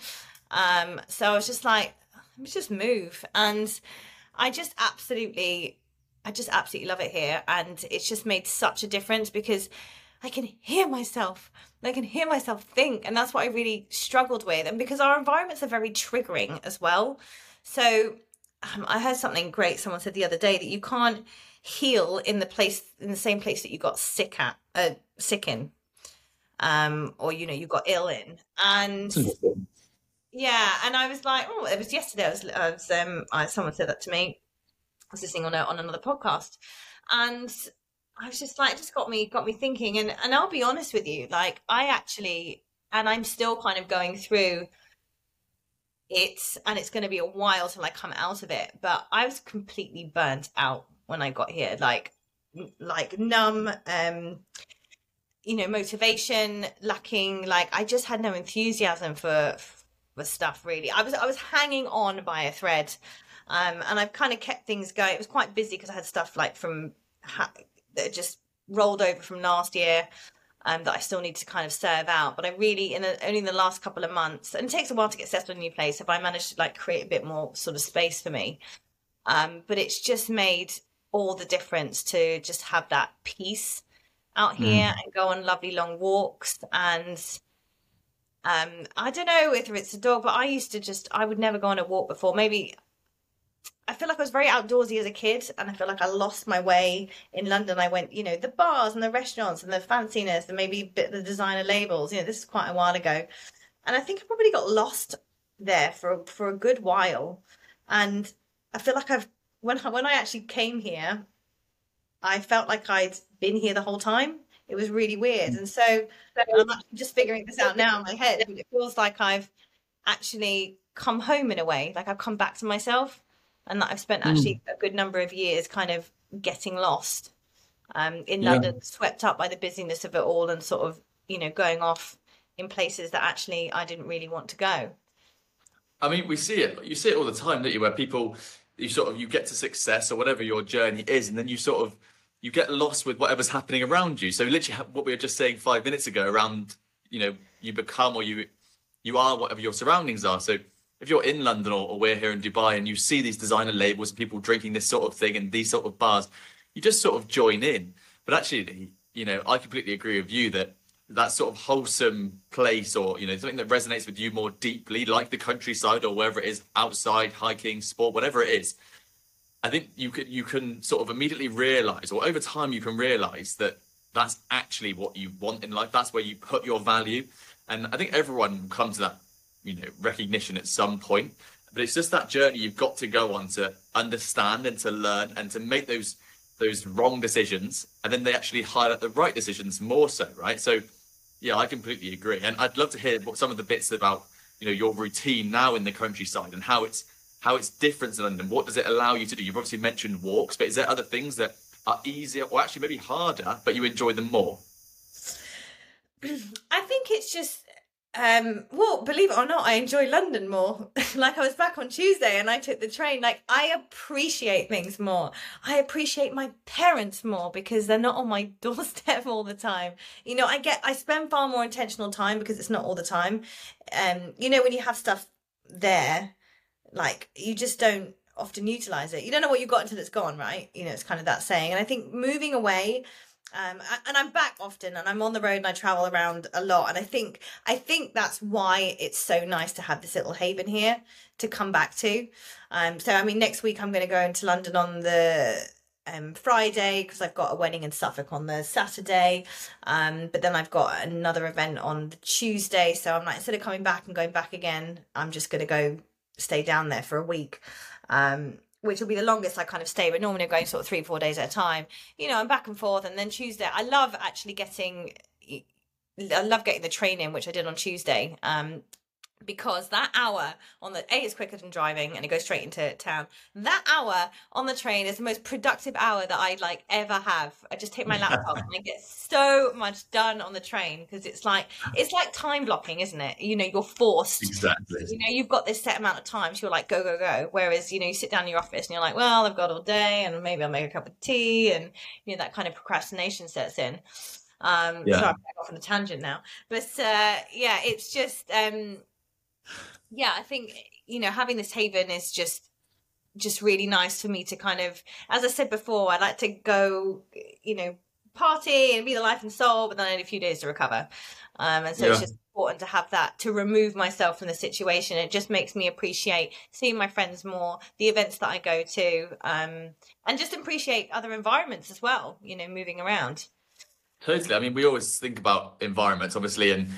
Um, so I was just like, let me just move. And I just absolutely, I just absolutely love it here. And it's just made such a difference because I can hear myself. I can hear myself think. And that's what I really struggled with. And because our environments are very triggering as well. So um, I heard something great. Someone said the other day that you can't heal in the place, in the same place that you got sick at, uh, sick in. Um, or you know, you got ill in, and yeah, and I was like, oh, it was yesterday. I was, I was um, I, someone said that to me. I was listening on a, on another podcast, and I was just like, it just got me got me thinking. And and I'll be honest with you, like I actually, and I'm still kind of going through it, and it's going to be a while till I come out of it. But I was completely burnt out when I got here, like like numb. Um, you know, motivation lacking. Like I just had no enthusiasm for for stuff. Really, I was I was hanging on by a thread. Um, and I've kind of kept things going. It was quite busy because I had stuff like from ha- that just rolled over from last year um, that I still need to kind of serve out. But I really, in a, only in the last couple of months, and it takes a while to get settled in a new place, have I managed to like create a bit more sort of space for me. Um, but it's just made all the difference to just have that peace out here and go on lovely long walks and um i don't know whether it's a dog but i used to just i would never go on a walk before maybe I feel like I was very outdoorsy as a kid, and I feel like I lost my way in London. I went, you know, the bars and the restaurants and the fanciness, and maybe bit the designer labels. You know, this is quite a while ago, and I think I probably got lost there for for a good while. And I feel like I've when I, when I actually came here, I felt like I'd been here the whole time. It was really weird, and so I'm actually just figuring this out now in my head. But it feels like I've actually come home in a way, like I've come back to myself and that I've spent actually a good number of years kind of getting lost um, in Yeah. London, swept up by the busyness of it all, and sort of you know going off in places that actually I didn't really want to go. I mean, we see it. You see it all the time, don't you? Where people, you sort of, you get to success or whatever your journey is, and then you sort of, you get lost with whatever's happening around you. So literally, what we were just saying five minutes ago around, you know, you become or you, you are whatever your surroundings are. So if you're in London or, or we're here in Dubai and you see these designer labels and people drinking this sort of thing and these sort of bars, you just sort of join in. But actually, you know, I completely agree with you that that sort of wholesome place or you know something that resonates with you more deeply like the countryside or wherever it is outside hiking sport whatever it is i think you could you can sort of immediately realize or over time you can realize that that's actually what you want in life. That's where you put your value. And i think everyone comes to that you know recognition at some point. But it's just that journey you've got to go on to understand and to learn and to make those those wrong decisions. And then they actually highlight the right decisions more so right? So yeah i completely agree. And i'd love to hear what some of the bits about you know your routine now in the countryside and how it's how it's different to london. What does it allow you to do? You've obviously mentioned walks but is there other things that are easier or actually maybe harder but you enjoy them more? [clears throat] I think it's just um well believe it or not i enjoy london more. [laughs] Like i was back on tuesday and i took the train. Like i appreciate things more. I appreciate my parents more because they're not on my [laughs] doorstep all the time. You know i get i spend far more intentional time because it's not all the time. Um you know when you have stuff there like you just don't often utilize it. You don't know what you've got until it's gone right? You know it's kind of that saying. And i think moving away um and i'm back often and i'm on the road and i travel around a lot. And i think i think that's why it's so nice to have this little haven here to come back to. Um so i mean next week i'm going to go into london on the um, Friday because I've got a wedding in Suffolk on the Saturday. Um, but then I've got another event on the Tuesday. So I'm like, instead of coming back and going back again, I'm just going to go stay down there for a week. Um, which will be the longest I kind of stay, but normally I'm going sort of three, four days at a time. You know, I'm back and forth. And then Tuesday, I love actually getting, I love getting the train in, which I did on Tuesday. Um, because that hour on the a is quicker than driving and it goes straight into town. That hour on the train is the most productive hour that i like ever have. I just take my laptop and i get so much done on the train because it's like it's like time blocking isn't it? You know you're forced. Exactly. You know you've got this set amount of time so you're like go go go. Whereas you know you sit down in your office and you're like well i've got all day and maybe i'll make a cup of tea and you know that kind of procrastination sets in. Um yeah. so i'm off on a tangent now. But uh yeah it's just um yeah, I think you know having this haven is just just really nice for me to kind of, as I said before, I like to go, you know, party and be the life and soul, but then I need a few days to recover. Um, and so yeah. it's just important to have that to remove myself from the situation. It just makes me appreciate seeing my friends more, the events that I go to, um, and just appreciate other environments as well. You know, moving around. Totally. I mean, we always think about environments, obviously, and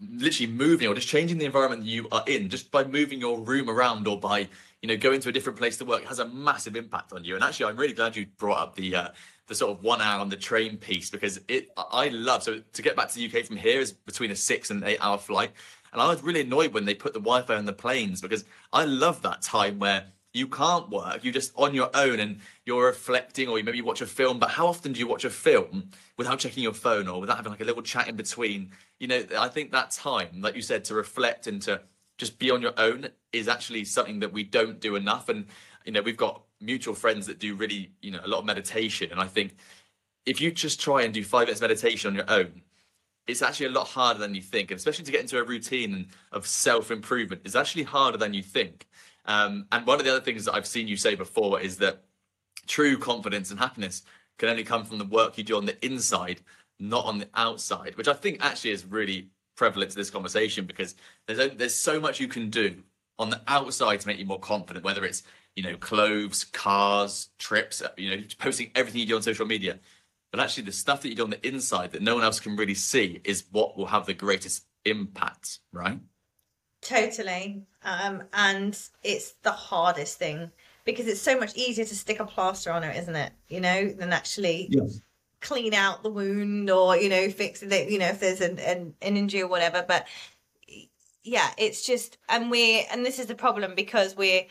literally moving or just changing the environment you are in just by moving your room around or by you know going to a different place to work has a massive impact on you. And actually i'm really glad you brought up the uh, the sort of one hour on the train piece because it i love so to get back to the uk from here is between a six and eight hour flight. And i was really annoyed when they put the wi-fi on the planes because i love that time where you can't work you're just on your own and you're reflecting or you maybe watch a film. But how often do you watch a film without checking your phone or without having like a little chat in between you know i think that time like you said to reflect and to just be on your own is actually something that we don't do enough. And you know we've got mutual friends that do really you know a lot of meditation. And i think if you just try and do five minutes meditation on your own it's actually a lot harder than you think. And especially to get into a routine of self-improvement is actually harder than you think. Um, and one of the other things that i've seen you say before is that true confidence and happiness can only come from the work you do on the inside not on the outside, which I think actually is really prevalent to this conversation because there's there's so much you can do on the outside to make you more confident, whether it's you know clothes, cars, trips, you know, posting everything you do on social media. But actually, the stuff that you do on the inside that no one else can really see is what will have the greatest impact, right? Totally. Um, and it's the hardest thing because it's so much easier to stick a plaster on it, isn't it? You know, than actually yes clean out the wound or you know fix it you know if there's an, an, an injury or whatever but yeah it's just and we're and this is the problem because we're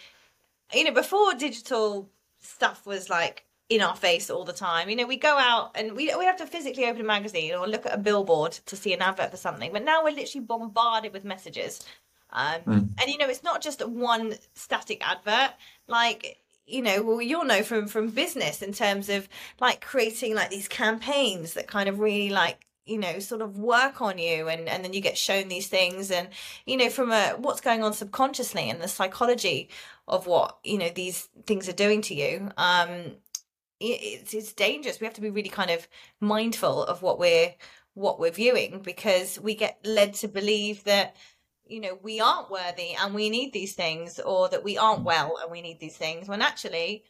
you know before digital stuff was like in our face all the time. You know, we go out and we we have to physically open a magazine or look at a billboard to see an advert for something. But now we're literally bombarded with messages. Um, mm. And you know, it's not just one static advert. Like you know well you'll know from from business in terms of like creating like these campaigns that kind of really like you know sort of work on you and and then you get shown these things and you know from a what's going on subconsciously and the psychology of what you know these things are doing to you um it's it's dangerous. We have to be really kind of mindful of what we're what we're viewing because we get led to believe that you know we aren't worthy and we need these things or that we aren't well and we need these things when actually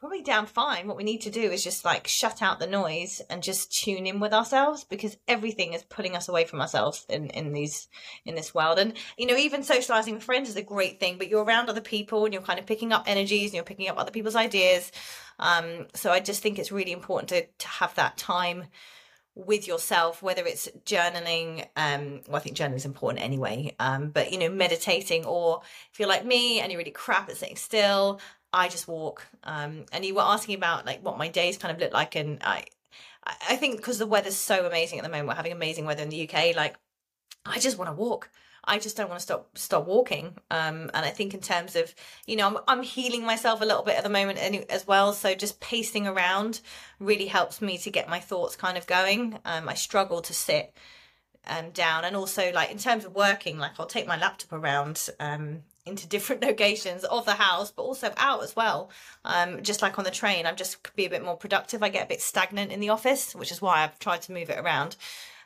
probably down fine. What we need to do is just like shut out the noise and just tune in with ourselves because everything is pulling us away from ourselves in in these in this world. And you know even socializing with friends is a great thing but you're around other people and you're kind of picking up energies and you're picking up other people's ideas. Um so i just think it's really important to to have that time with yourself, whether it's journaling, um, well, I think journaling is important anyway, um, but you know, meditating, or if you're like me and you're really crap at sitting still, I just walk. Um, and you were asking about like what my days kind of look like, and I, I think because the weather's so amazing at the moment, we're having amazing weather in the UK. Like, I just want to walk. I just don't want to stop stop walking. Um, and I think in terms of, you know, I'm, I'm healing myself a little bit at the moment as well. So just pacing around really helps me to get my thoughts kind of going. Um, I struggle to sit um, down, and also like in terms of working, like I'll take my laptop around um, into different [laughs] locations of the house, but also out as well. Um, just like on the train, I'm just be a bit more productive. I get a bit stagnant in the office, which is why I've tried to move it around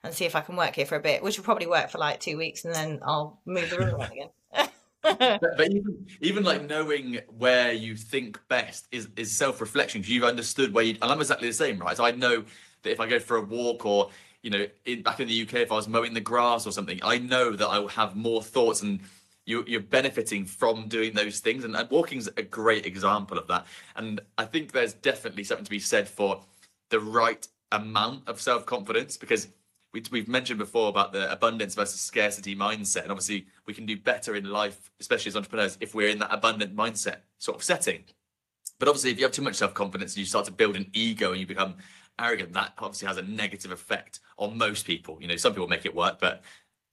and see if I can work here for a bit, which will probably work for like two weeks, and then I'll move the room around again. [laughs] but, even even like knowing where you think best is is self reflection because you've understood where you. And I'm exactly the same, right? So I know that if I go for a walk or you know in, back in the UK if I was mowing the grass or something, I know that I will have more thoughts and. You, you're benefiting from doing those things, and, and walking's a great example of that. And I think there's definitely something to be said for the right amount of self confidence because we, we've mentioned before about the abundance versus scarcity mindset. And obviously, we can do better in life, especially as entrepreneurs, if we're in that abundant mindset sort of setting. But obviously, if you have too much self confidence and you start to build an ego and you become arrogant, that obviously has a negative effect on most people. You know, some people make it work, but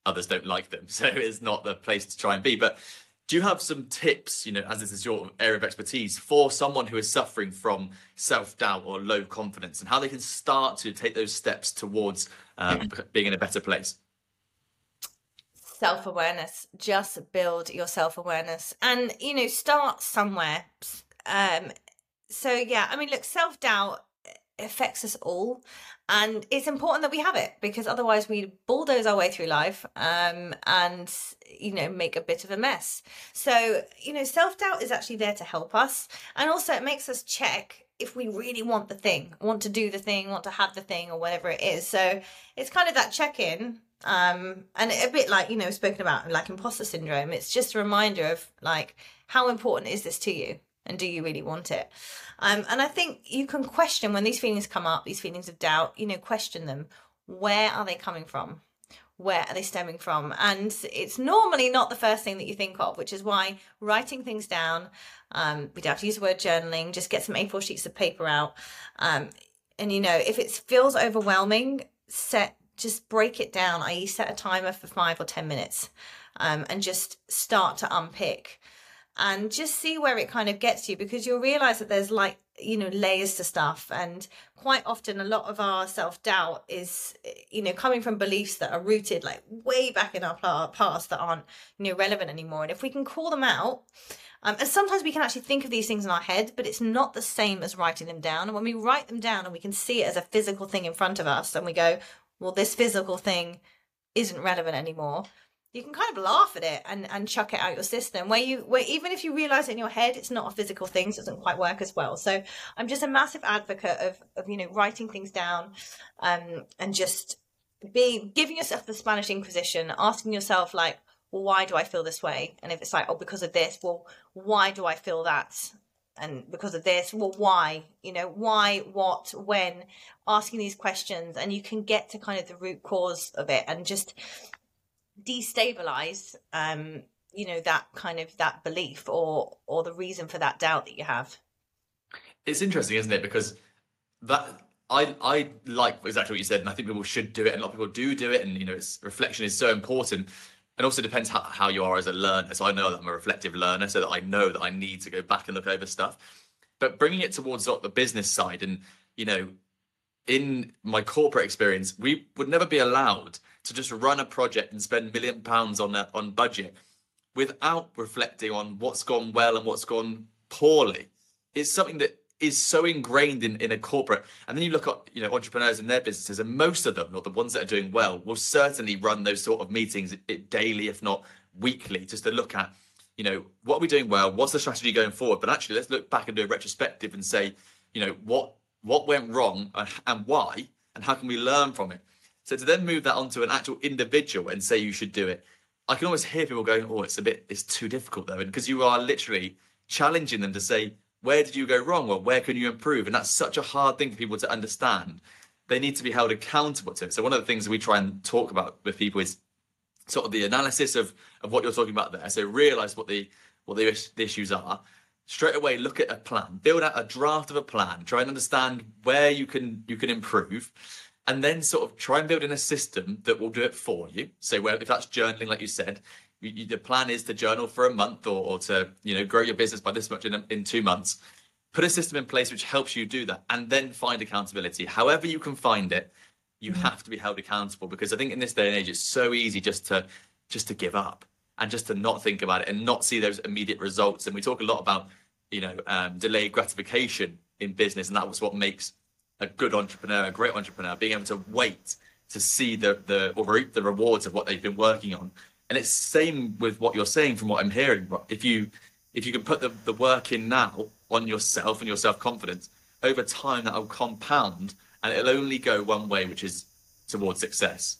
others don't like them. [laughs] So it's not the place to try and be. But do you have some tips, you know, as this is your area of expertise, for someone who is suffering from self doubt or low confidence and how they can start to take those steps towards um, being in a better place? Self awareness. Just build your self awareness and, you know, start somewhere. Um, so, yeah, I mean, look, self doubt affects us all and it's important that we have it because otherwise we bulldoze our way through life um, and you know make a bit of a mess. So you know self-doubt is actually there to help us and also it makes us check if we really want the thing want to do the thing want to have the thing or whatever it is. So it's kind of that check-in um, and a bit like you know spoken about like imposter syndrome. It's just a reminder of like how important is this to you and do you really want it? Um, and i think you can question when these feelings come up these feelings of doubt you know question them. Where are they coming from? Where are they stemming from? And it's normally not the first thing that you think of which is why writing things down um, we don't have to use the word journaling just get some a4 sheets of paper out. Um, and you know if it feels overwhelming set just break it down i.e set a timer for five or ten minutes um, and just start to unpick and just see where it kind of gets you because you'll realize that there's like you know layers to stuff and quite often a lot of our self-doubt is you know coming from beliefs that are rooted like way back in our past that aren't you know relevant anymore and if we can call them out um, and sometimes we can actually think of these things in our head but it's not the same as writing them down and when we write them down and we can see it as a physical thing in front of us and we go well this physical thing isn't relevant anymore you can kind of laugh at it and, and chuck it out your system where you where even if you realize in your head it's not a physical thing so it doesn't quite work as well. So i'm just a massive advocate of, of you know writing things down um, and just being giving yourself the spanish inquisition asking yourself like well why do i feel this way? And if it's like oh because of this well why do i feel that? And because of this well why? You know why what when? Asking these questions and you can get to kind of the root cause of it and just destabilize um you know that kind of that belief or or the reason for that doubt that you have? It's interesting isn't it? Because that i i like exactly what you said and i think people should do it and a lot of people do do it and you know it's reflection is so important. And also depends how, how you are as a learner. So i know that i'm a reflective learner so that i know that i need to go back and look over stuff. But bringing it towards the business side and you know in my corporate experience we would never be allowed to just run a project and spend million pounds on that on budget without reflecting on what's gone well and what's gone poorly. It's something that is so ingrained in, in a corporate. And then you look at you know entrepreneurs and their businesses and most of them or the ones that are doing well will certainly run those sort of meetings eh, daily if not weekly just to look at you know what are we doing well? What's the strategy going forward? But actually let's look back and do a retrospective and say you know what what went wrong and, why and how can we learn from it so to then move that onto an actual individual and say you should do it, I can almost hear people going, "Oh, it's a bit, it's too difficult though," because you are literally challenging them to say, "Where did you go wrong? Or where can you improve?" And that's such a hard thing for people to understand. They need to be held accountable to it. So one of the things we try and talk about with people is sort of the analysis of of what you're talking about there. So realize what the what the issues are. Straight away, look at a plan, build out a draft of a plan, try and understand where you can you can improve, and then sort of try and build in a system that will do it for you. So, where if that's journaling, like you said, you, you, the plan is to journal for a month or, or to you know grow your business by this much in, in two months. Put a system in place which helps you do that, and then find accountability. However you can find it, you mm-hmm. have to be held accountable because I think in this day and age, it's so easy just to just to give up and just to not think about it and not see those immediate results. And we talk a lot about you know um, delayed gratification in business, and that was what makes a good entrepreneur, a great entrepreneur, being able to wait to see the the or reap the rewards of what they've been working on. And it's same with what you're saying from what I'm hearing. If you if you can put the, the work in now on yourself and your self confidence, over time that will compound and it'll only go one way, which is towards success.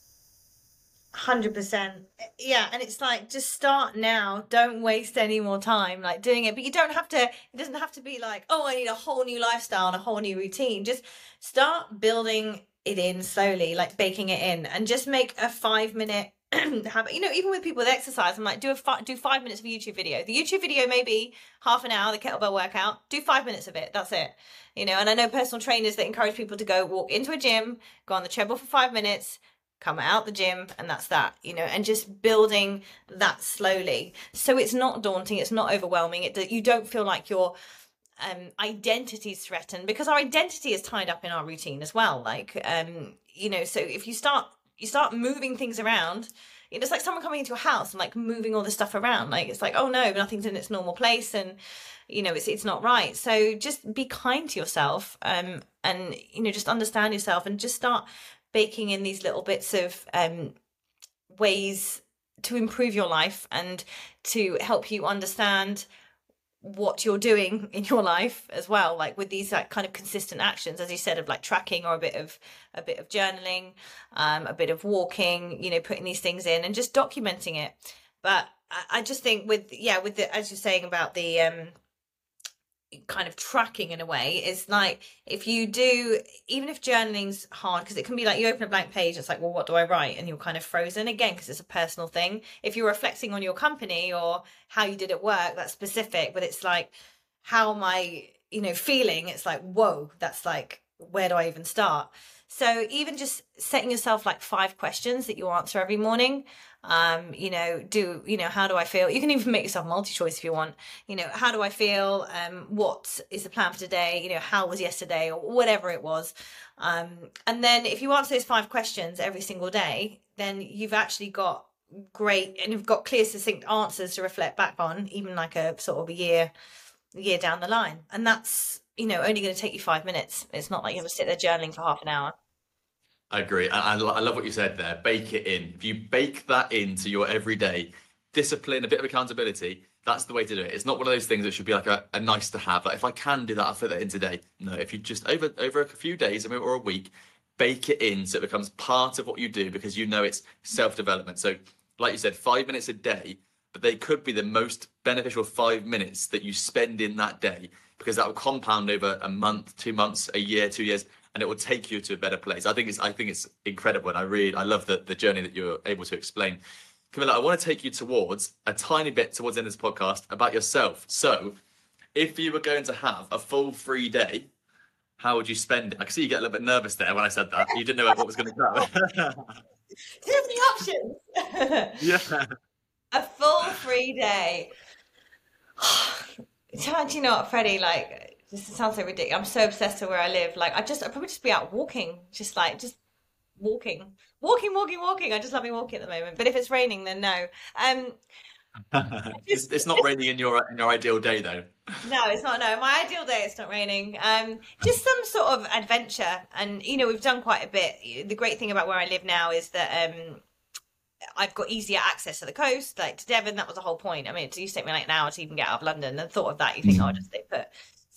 Hundred percent, yeah, and it's like just start now. Don't waste any more time like doing it. But you don't have to. It doesn't have to be like, oh, I need a whole new lifestyle and a whole new routine. Just start building it in slowly, like baking it in, and just make a five minute [clears throat] habit. You know, even with people with exercise, I'm like, do a fi- do five minutes of a YouTube video. The YouTube video may be half an hour, the kettlebell workout. Do five minutes of it. That's it. You know, and I know personal trainers that encourage people to go walk into a gym, go on the treadmill for five minutes come out the gym and that's that you know and just building that slowly. So it's not daunting it's not overwhelming it you don't feel like your um identity is threatened because our identity is tied up in our routine as well like um you know so if you start you start moving things around it's like someone coming into your house and like moving all the stuff around like it's like oh no nothing's in its normal place and you know it's it's not right. So just be kind to yourself um and you know just understand yourself and just start baking in these little bits of um, ways to improve your life and to help you understand what you're doing [laughs] in your life as well like with these like kind of consistent actions as you said of like tracking or a bit of a bit of journaling um a bit of walking you know putting these things in and just documenting it. But i, I just think with yeah with the as you're saying about the um kind of tracking in a way is like if you do even if journaling's hard because it can be like you open a blank page it's like well what do i write? and you're kind of frozen again because it's a personal thing. If you're reflecting on your company or how you did at work that's specific but it's like how am i you know feeling? It's like whoa that's like where do i even start? So even just setting yourself like five questions that you answer every morning um you know do you know how do i feel? You can even make yourself multi-choice if you want. You know how do i feel? Um what is the plan for today? You know how was yesterday? Or whatever it was. Um and then if you answer those five questions every single day then you've actually got great and you've got clear succinct answers to reflect back on even like a sort of a year year down the line. And that's you know only going to take you five minutes. It's not like you have to sit there journaling for half an hour I agree. I, I love what you said there. Bake it in. If you bake that into your everyday discipline, a bit of accountability, that's the way to do it. It's not one of those things that should be like a, a nice to have. Like if I can do that, I'll fit that in today. No, if you just over over a few days or a week, bake it in so it becomes part of what you do because you know it's self development. So, like you said, five minutes a day, but they could be the most beneficial five minutes that you spend in that day because that will compound over a month, two months, a year, two years and it will take you to a better place. I think it's I think it's incredible, and I really I love the the journey that you're able to explain. Camilla, I want to take you towards a tiny bit towards the end of this podcast about yourself. So, if you were going to have a full free day, how would you spend it? I can see you get a little bit nervous there when I said that. You didn't know what was going to go. [laughs] Too many options. [laughs] yeah. A full free day. [sighs] Do you know what, Freddie? Like, this sounds so ridiculous. I'm so obsessed with where I live. Like I just, I'd probably just be out walking, just like just walking, walking, walking, walking. I just love me walking at the moment. But if it's raining, then no. Um, [laughs] it's, it's not raining in your in your ideal day though. No, it's not. No, my ideal day it's not raining. Um, just some sort of adventure, and you know we've done quite a bit. The great thing about where I live now is that um, I've got easier access to the coast, like to Devon. That was the whole point. I mean, it used to take me like an hour to even get out of London. And thought of that, you think, oh, I'll just stay put.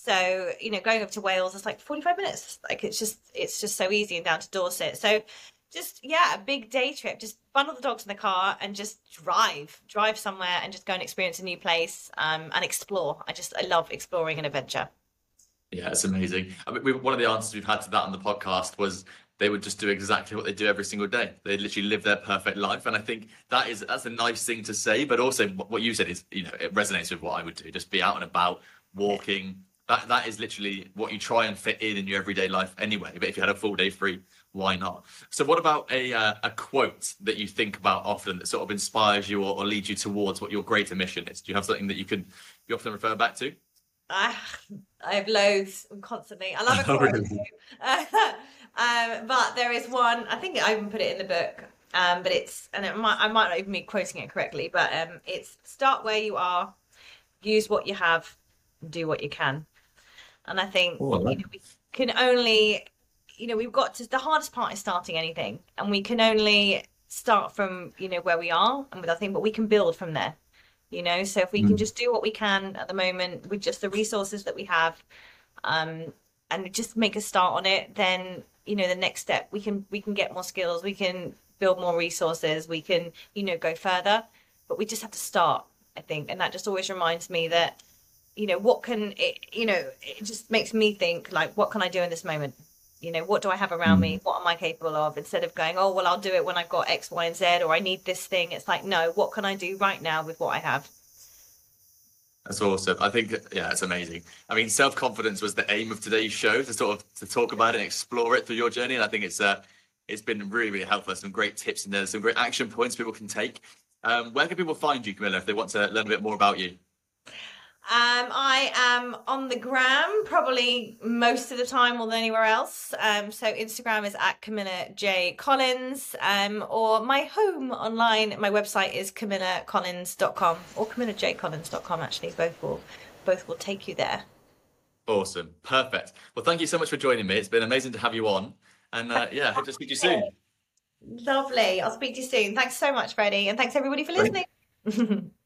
So, you know, going up to Wales is like 45 minutes. Like it's just it's just so easy and down to Dorset. So just yeah, a big day trip. Just bundle the dogs in the car and just drive, drive somewhere and just go and experience a new place um, and explore. I just I love exploring and adventure. Yeah, it's amazing. I mean, we, one of the answers we've had to that on the podcast was they would just do exactly what they do every single day. They literally live their perfect life, and I think that is that's a nice thing to say. But also, what you said is, you know, it resonates with what I would do. Just be out and about, walking, that that is literally what you try and fit in in your everyday life anyway. But if you had a full day free, why not? So, what about a uh, a quote that you think about often that sort of inspires you or, or, leads you towards what your greater mission is? Do you have something that you can you often refer back to? I I have loads constantly. I love a [laughs] quote. really? [laughs] um, but there is one. I think I even put it in the book. Um, but it's and it might I might not even be quoting it correctly, but um, it's start where you are, use what you have, do what you can. And I think you know, we can only, you know, we've got to, the hardest part is starting anything. And we can only start from you know where we are and with our thing, but we can build from there. You know, so if we can just do what we can at the moment with just the resources that we have, um, and just make a start on it, then you know the next step we can we can get more skills, we can build more resources, we can you know go further, but we just have to start. I think, and that just always reminds me that you know what can it you know it just makes me think like what can i do in this moment you know what do i have around me what am i capable of instead of going oh well i'll do it when i've got x y and z or i need this thing it's like no what can i do right now with what i have That's awesome. I think, yeah, it's amazing. I mean, self confidence was the aim of today's show to sort of to talk about it and explore it through your journey. And I think it's uh, it's been really, really helpful. Some great tips in there, some great action points people can take. Um, where can people find you, Camilla, if they want to learn a bit more about you? Um, I am on the gram probably most of the time more than anywhere else. Um, so Instagram is at Camilla J Collins, um, or my home online, my website is camillacollins.com or camillajcollins.com. Actually, both will both will take you there. Awesome. Perfect. Well, thank you so much for joining me. It's been amazing to have you on. And uh, yeah, hope to speak to you soon. [laughs] Lovely. I'll speak to you soon. Thanks so much, Freddie, and thanks everybody for listening. [laughs]